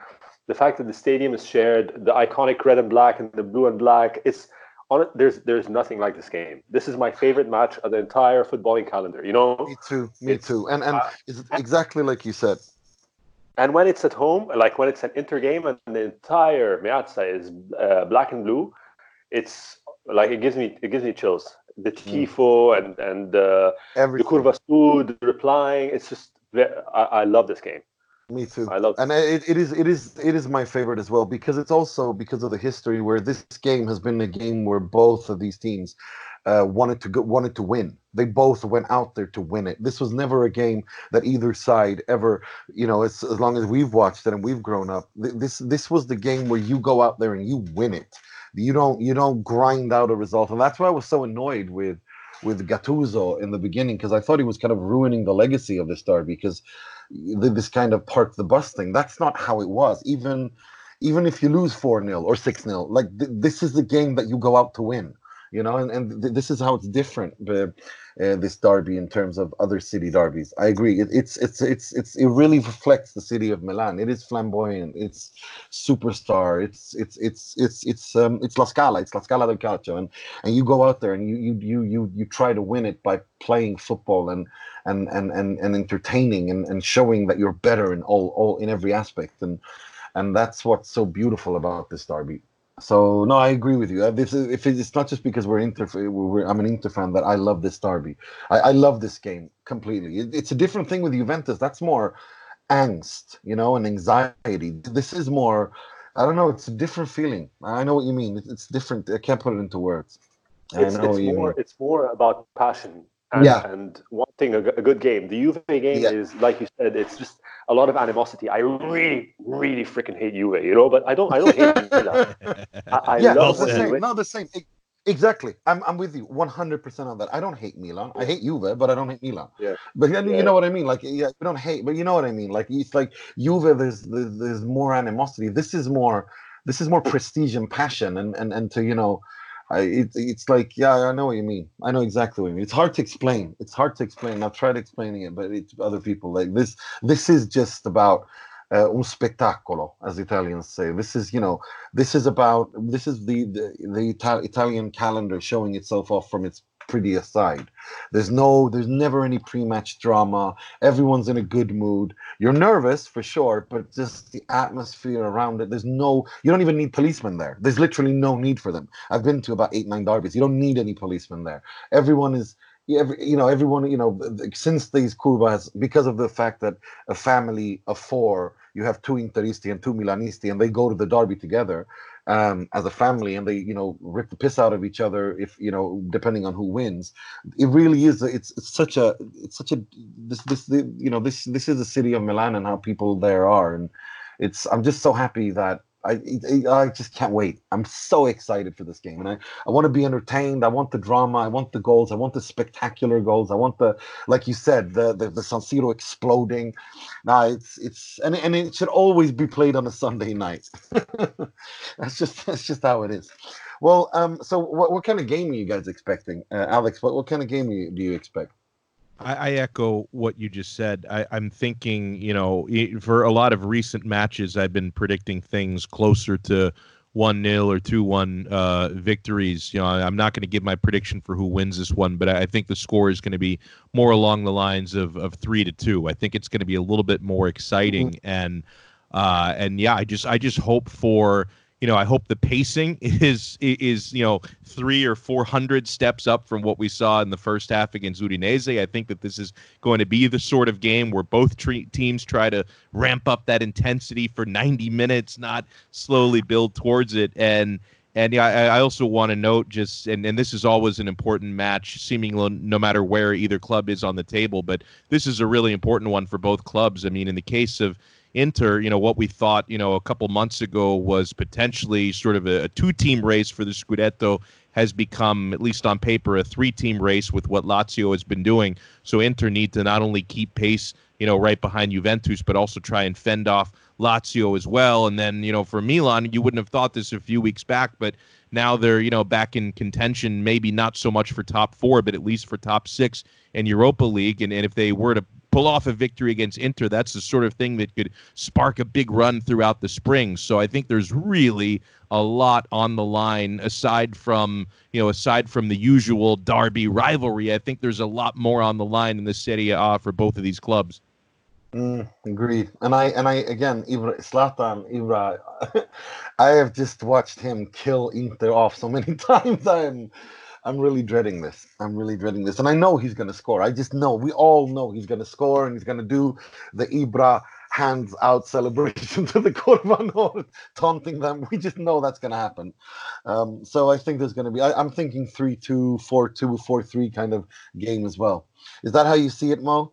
The fact that the stadium is shared, the iconic red and black and the blue and black, it's on it. There's there's nothing like this game. This is my favorite match of the entire footballing calendar. You know. Me too. Me too. And and uh, it's exactly like you said and when it's at home, like when it's an inter game and the entire Meazza is uh, black and blue, it's like it gives me it gives me chills. The mm. tifo and and uh, the curva sud replying. It's just I, I love this game. Me too. I love, and it, it is it is it is my favorite as well because it's also because of the history where this game has been a game where both of these teams uh, wanted to go, wanted to win. They both went out there to win it. This was never a game that either side ever, you know, as, as long as we've watched it and we've grown up. Th- this this was the game where you go out there and you win it. You don't you don't grind out a result, and that's why I was so annoyed with with Gattuso in the beginning because I thought he was kind of ruining the legacy of this derby because this kind of park the bus thing. That's not how it was. Even even if you lose 4 0 or 6 0, like th- this is the game that you go out to win you know, and, and th- this is how it's different. Uh, this derby in terms of other city derbies. I agree. It, it's it's it's it's it really reflects the city of Milan. It is flamboyant. It's superstar. It's it's it's it's it's um it's La Scala. It's La Scala del Calcio, and and you go out there and you you you you you try to win it by playing football and and and and, and entertaining and, and showing that you're better in all all in every aspect and and that's what's so beautiful about this derby. So no, I agree with you. Uh, this is, if it's not just because we're Inter, we're, I'm an Inter fan that I love this derby. I, I love this game completely. It, it's a different thing with Juventus. That's more angst, you know, and anxiety. This is more. I don't know. It's a different feeling. I know what you mean. It's different. I can't put it into words. It's, it's more. Mean. It's more about passion and, yeah. and wanting a, a good game. The Juve game yeah. is like you said. It's just a lot of animosity. I really, really freaking hate Juve, you know, but I don't, I don't hate Milan. I, I yeah, love the same. No, the same. Exactly. I'm, I'm with you 100% on that. I don't hate Milan. I hate Juve, but I don't hate Milan. Yeah. But you yeah. know what I mean? Like, yeah, we don't hate, but you know what I mean? Like, it's like Juve, there's, there's, there's more animosity. This is more, this is more prestige and passion and, and, and to, you know, It, it's like, yeah, I know what you mean. I know exactly what you mean. It's hard to explain. It's hard to explain. I've tried explaining it, but it's other people like this. This is just about uh, un spettacolo, as Italians say. This is, you know, this is about this is the the, the Ita- Italian calendar showing itself off from its pretty aside. There's no, there's never any pre-match drama. Everyone's in a good mood. You're nervous for sure, but just the atmosphere around it. There's no, you don't even need policemen there. There's literally no need for them. I've been to about eight, nine derbies. You don't need any policemen there. Everyone is you know, everyone, you know, since these curvas, because of the fact that a family of four, you have two Interisti and two Milanisti, and they go to the derby together um, as a family, and they, you know, rip the piss out of each other if you know, depending on who wins. It really is. It's, it's such a, it's such a, this, this, the, you know, this, this is the city of Milan and how people there are, and it's. I'm just so happy that I, I just can't wait. I'm so excited for this game, and I, I want to be entertained. I want the drama. I want the goals. I want the spectacular goals. I want the, like you said, the the, the San Siro exploding. Now it's it's and and it should always be played on a Sunday night. *laughs* that's just that's just how it is. Well, um, so what what kind of game are you guys expecting, uh, Alex? What what kind of game do you expect? I, I, echo what you just said. I, am thinking, you know, for a lot of recent matches, I've been predicting things closer to one 0 or two one uh, victories. You know, I'm not going to give my prediction for who wins this one, but I think the score is going to be more along the lines of of three to two. I think it's going to be a little bit more exciting mm-hmm. and uh, and yeah, I just I just hope for you know, I hope the pacing *laughs* is is you know three or four hundred steps up from what we saw in the first half against Udinese. I think that this is going to be the sort of game where both tre- teams try to ramp up that intensity for 90 minutes, not slowly build towards it. And and yeah, I, I also want to note just and and this is always an important match, seemingly no matter where either club is on the table, but this is a really important one for both clubs. I mean, in the case of Inter, you know, what we thought, you know, a couple months ago was potentially sort of a, a two team race for the Scudetto has become, at least on paper, a three team race with what Lazio has been doing. So Inter need to not only keep pace, you know, right behind Juventus, but also try and fend off Lazio as well. And then, you know, for Milan, you wouldn't have thought this a few weeks back, but now they're, you know, back in contention, maybe not so much for top four, but at least for top six in Europa League. And, and if they were to pull off a victory against Inter, that's the sort of thing that could spark a big run throughout the spring. So I think there's really a lot on the line aside from you know aside from the usual derby rivalry. I think there's a lot more on the line in the Serie A for both of these clubs. Mm, agreed. And I and I again, Ibra, Zlatan, Ibra, *laughs* I have just watched him kill Inter off so many *laughs* times. I'm I'm really dreading this. I'm really dreading this. And I know he's going to score. I just know. We all know he's going to score and he's going to do the Ibra hands out *laughs* celebration to the Curva taunting them. We just know that's going to happen. Um, so I think there's going to be, I, am thinking 3 2, 4 2, 4 3 kind of game as well. Is that how you see it, Mo?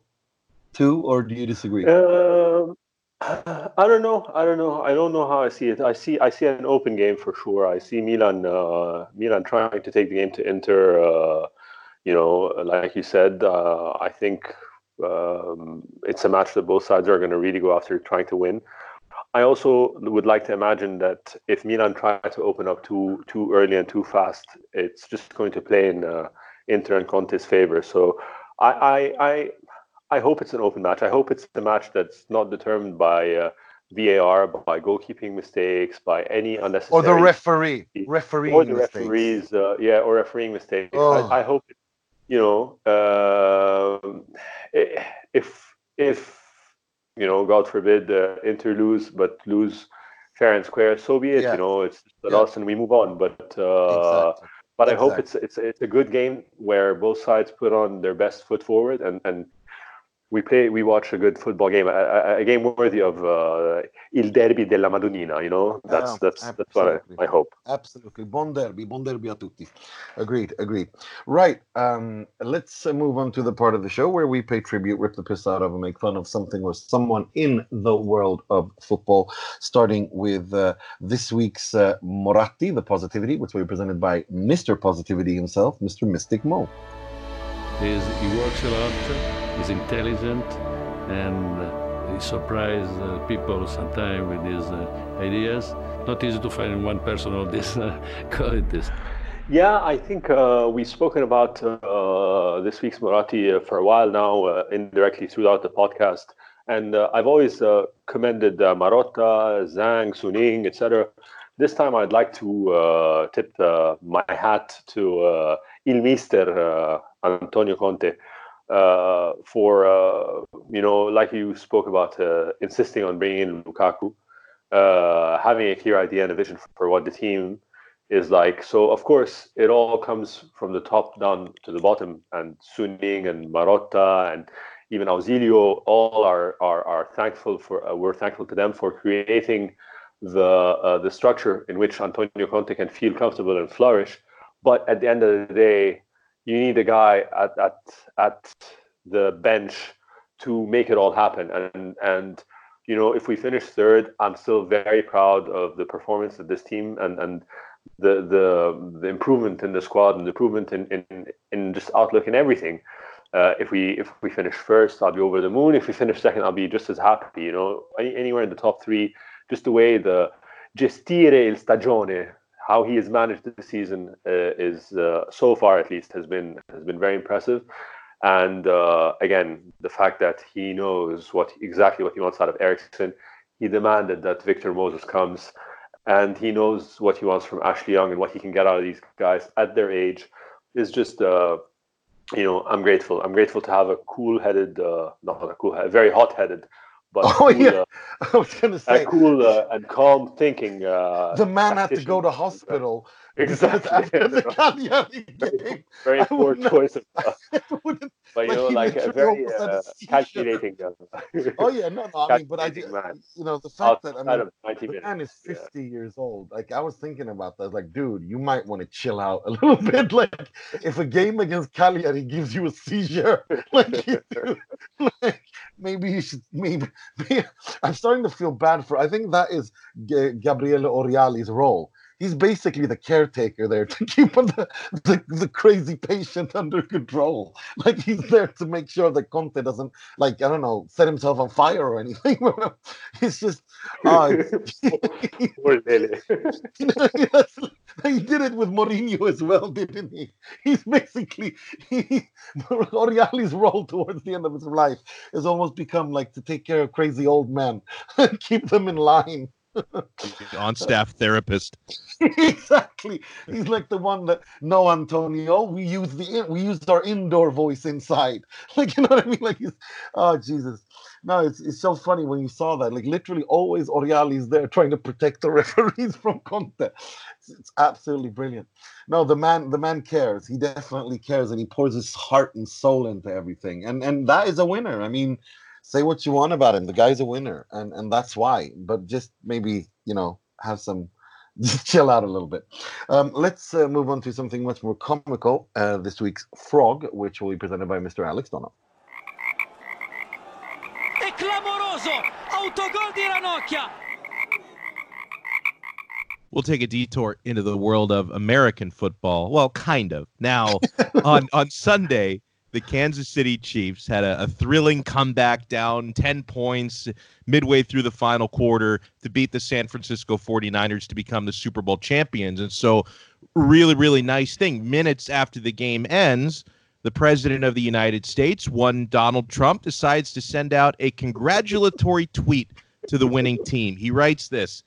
Two, or do you disagree? Um, I don't know. I don't know. I don't know how I see it. I see. I see an open game for sure. I see Milan. Uh, Milan trying to take the game to Inter. Uh, you know, like you said, uh, I think um, it's a match that both sides are going to really go after trying to win. I also would like to imagine that if Milan try to open up too too early and too fast, it's just going to play in uh, Inter and Conte's favor. So I, I, I I hope it's an open match. I hope it's a match that's not determined by uh, VAR, by goalkeeping mistakes, by any unnecessary or the referee, referee or the mistakes. referees, uh, yeah, or refereeing mistakes. Oh. I, I, hope, you know, uh, if if you know, God forbid, uh, Inter lose, but lose fair and square, so be it. Yeah. You know, it's the yeah. loss and we move on. But uh, exactly. but I hope it's it's it's a good game where both sides put on their best foot forward and and we play, we watch a good football game, a, a game worthy of uh, Il Derby della Madonnina. You know, that's that's absolutely. that's what I, I, hope. Absolutely, bon derby, bon derby a tutti. Agreed, agreed. Right. Um, let's uh, move on to the part of the show where we pay tribute, rip the piss out of, and make fun of something or someone in the world of football. Starting with uh, this week's uh, Moratti, the positivity, which will be presented by Mr. Positivity himself, Mr. Mystic Mo. He's, he works a lot He's intelligent and he surprises uh, people sometimes with his uh, ideas. Not easy to find one person of this uh, *laughs* qualities. Yeah, I think uh, we've spoken about uh, this week's Moratti uh, for a while now, uh, indirectly throughout the podcast. And I've always commended Marotta, Zhang, Suning, etc. This time I'd like to tip my hat to Il Mister Antonio Conte uh, for uh, you know, like you spoke about, uh, insisting on bringing in Lukaku, uh, having a clear idea and a vision for what the team is like. So of course, it all comes from the top down to the bottom, and Suning and Marotta and even Ausilio all are are, are thankful for. Uh, we're thankful to them for creating the uh, the structure in which Antonio Conte can feel comfortable and flourish. But at the end of the day, you need a guy at at at the bench to make it all happen. And and you know, if we finish third, I'm still very proud of the performance of this team and and the the the improvement in the squad and the improvement in in, in just outlook and everything. Uh, if we if we finish first, I'll be over the moon. If we finish second, I'll be just as happy. You know, Any, anywhere in the top three, just the way the gestire il stagione how he has managed the season uh, is uh, so far at least has been has been very impressive. And uh, again, the fact that he knows what exactly what he wants out of Eriksen, he demanded that Victor Moses comes, and he knows what he wants from Ashley Young and what he can get out of these guys at their age. Is just you know I'm grateful. I'm grateful to have a cool-headed, uh, not a cool, very hot-headed but oh cool, yeah, uh, *laughs* I was gonna say a cool uh, and calm thinking. Uh, the man had to go to hospital Exactly. after *laughs* the Cagliari game. Very poor not- choice of, *laughs* uh, but you Like, know, like a very uh, calculating. Oh yeah, no, no, I mean, but I, did- man. you know, the fact that I mean, of 90 the minutes. man is yeah. 50 years old. Like I was thinking about that. Like, dude, you might want to chill out a *laughs* little bit. Like, if a game against Cagliari gives you a seizure, like, you like maybe you should. Maybe, I'm starting to feel bad for. I think that is G- Gabriele Oriali's role. He's basically the caretaker there to *laughs* keep the, the, the crazy patient *laughs* under control. Like he's there to make sure that Conte doesn't, like I don't know, set himself on fire or anything. *laughs* it's just, uh, Poor Lele. you know, he did it with Mourinho as well, didn't he? He's basically he, Oriali's role towards the end of his life has almost become like to take care of crazy old men, keep them in line. On staff therapist. *laughs* exactly. He's like the one that no Antonio. We use the we used our indoor voice inside. *laughs* Like you know what I mean? Like he's oh Jesus. No, it's it's so funny when you saw that. Like literally always Oriali's there trying to protect the *laughs* referees from Conte. It's, it's absolutely brilliant. No, the man the man cares. He definitely cares and he pours his heart and soul into everything. And and that is a winner. I mean, say what you want about him. The guy's a winner, and and that's why. But just maybe you know have some *laughs* just chill out a little bit. Um, let's uh, move on to something much more comical. Uh, this week's frog, which will be presented by Mr. Alex Donna. È clamoroso! Autogol di Ranocchia! We'll take a detour into the world of American football. Well, kind of. Now, *laughs* on on Sunday, the Kansas City Chiefs had a, a thrilling comeback down 10 points midway through the final quarter to beat the San Francisco 49ers to become the Super Bowl champions. And so, really, really nice thing. Minutes after the game ends, the President of the United States, one Donald Trump, decides to send out a congratulatory tweet to the winning team. He writes this.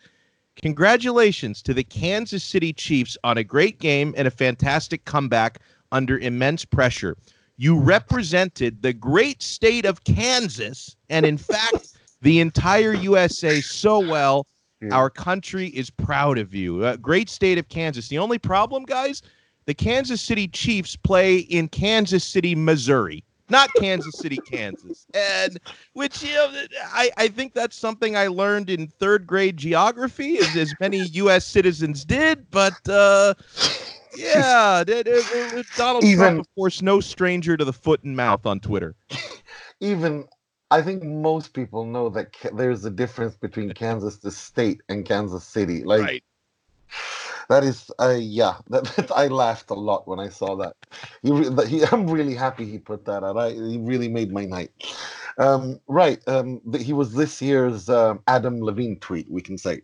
Congratulations to the Kansas City Chiefs on a great game and a fantastic comeback under immense pressure. You represented the great state of Kansas and, in fact, *laughs* the entire USA so well. Our country is proud of you. Uh, great state of Kansas. The only problem, guys, the Kansas City Chiefs play in Kansas City, Missouri, not Kansas City, *laughs* Kansas. And which you know, I, I think that's something I learned in third grade geography, as, as many U.S. citizens did. But uh, yeah, it- it- it- Donald Even- Trump, of course, no stranger to the foot and mouth on Twitter. Even I think most people know that Ka- there's a difference between Kansas the state and Kansas City. Like Right. That is, uh, yeah, *laughs* that, that- I laughed a lot when I saw that. He, he, *laughs* I'm really happy he put that out. I, he really made my night. Um, right, um, he was this year's um, Adam Levine tweet. We can say.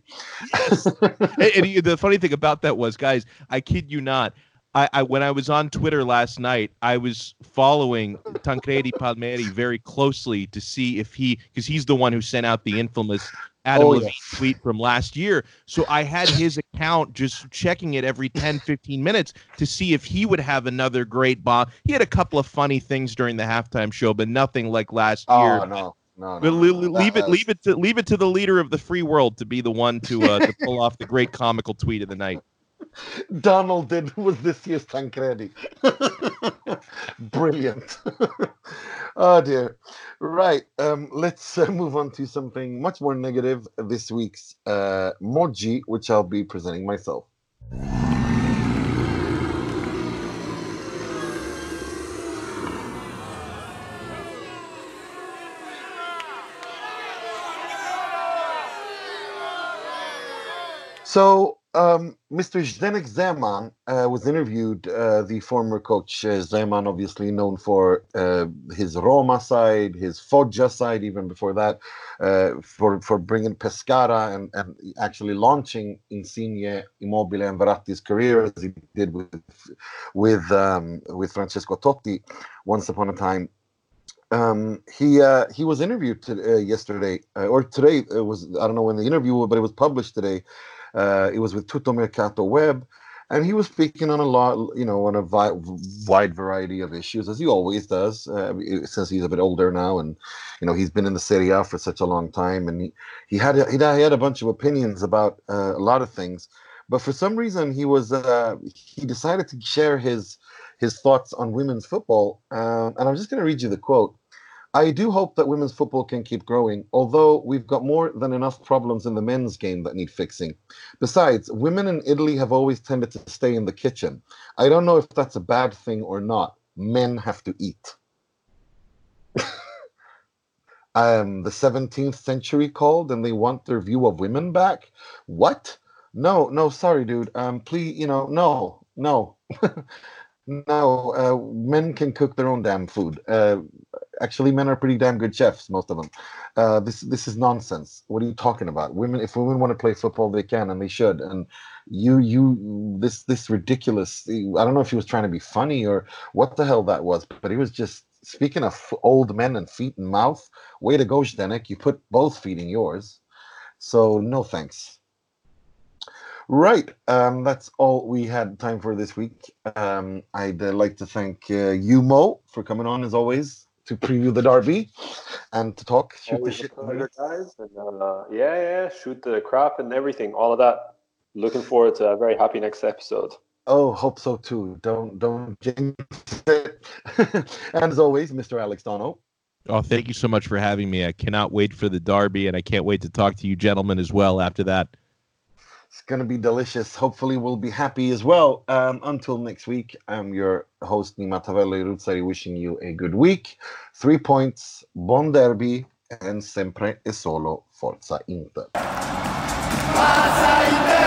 and, and the funny thing about that was, guys, I kid you not. I, I when I was on Twitter last night, I was following Tancredi Palmeri very closely to see if he, because he's the one who sent out the infamous Adam Oh, Levine yes. tweet from last year. So I had his account just checking it every 10, 15 minutes to see if he would have another great bomb. He had a couple of funny things during the halftime show, but nothing like last year. oh no, no, no, no, no, that- leave it, leave it to leave it to the leader of the free world to be the one to uh, to pull off the great comical tweet of the night. Donald did was this year's Tancredi. *laughs* Brilliant. *laughs* oh dear. Right. Um, let's uh, move on to something much more negative. This week's uh, Moggi, which I'll be presenting myself. So, um, Mr. Zdenek Zeman uh, was interviewed. Uh, the former coach uh, Zeman, obviously known for uh, his Roma side, his Foggia side, even before that, uh, for for bringing Pescara and, and actually launching Insigne, Immobile, and Verratti's career as he did with with um, with Francesco Totti once upon a time. Um, he uh, he was interviewed to, uh, yesterday uh, or today. It was I don't know when the interview, but it was published today Uh, it was with Tutto Mercato Web, and he was speaking on a lot, you know, on a vi- wide variety of issues, as he always does, uh, since he's a bit older now, and you know, he's been in the Serie A for such a long time, and he he had a, he had a bunch of opinions about uh, a lot of things, but for some reason he was uh, he decided to share his his thoughts on women's football, uh, and I'm just going to read you the quote. I do hope that women's football can keep growing, although we've got more than enough problems in the men's game that need fixing. Besides, women in Italy have always tended to stay in the kitchen. I don't know if that's a bad thing or not. Men have to eat. *laughs* um, the 17th century called and they want their view of women back. What? No, no, sorry, dude. Um, please, you know, no, no. *laughs* no, uh, men can cook their own damn food. Uh, actually men are pretty damn good chefs most of them. Uh, this this is nonsense. What are you talking about? Women if women want to play football they can and they should and you you this this ridiculous i don't know if he was trying to be funny or what the hell that was but he was just speaking of old men and feet and mouth. Way to go Zdenek. you put both feet in yours. So no thanks Right. Um, that's all we had time for this week. Um, I'd uh, like to thank uh, you, Mo, for coming on as always to preview the derby and to talk shoot Always the shit. pleasure, guys. And, uh, yeah, yeah, shoot the crap and everything, all of that. Looking forward to a very happy next episode. Oh, hope so too. Don't don't jinx it. *laughs* and as always, Mr. Alex Dono. Oh, thank you so much for having me. I cannot wait for the derby, and I can't wait to talk to you gentlemen as well after that. It's going to be delicious. Hopefully, we'll be happy as well. Um, until next week, I'm your host, Nima Tavello Ruzzari, wishing you a good week. Three points, bon derby, and sempre e solo Forza Inter. Forza Inter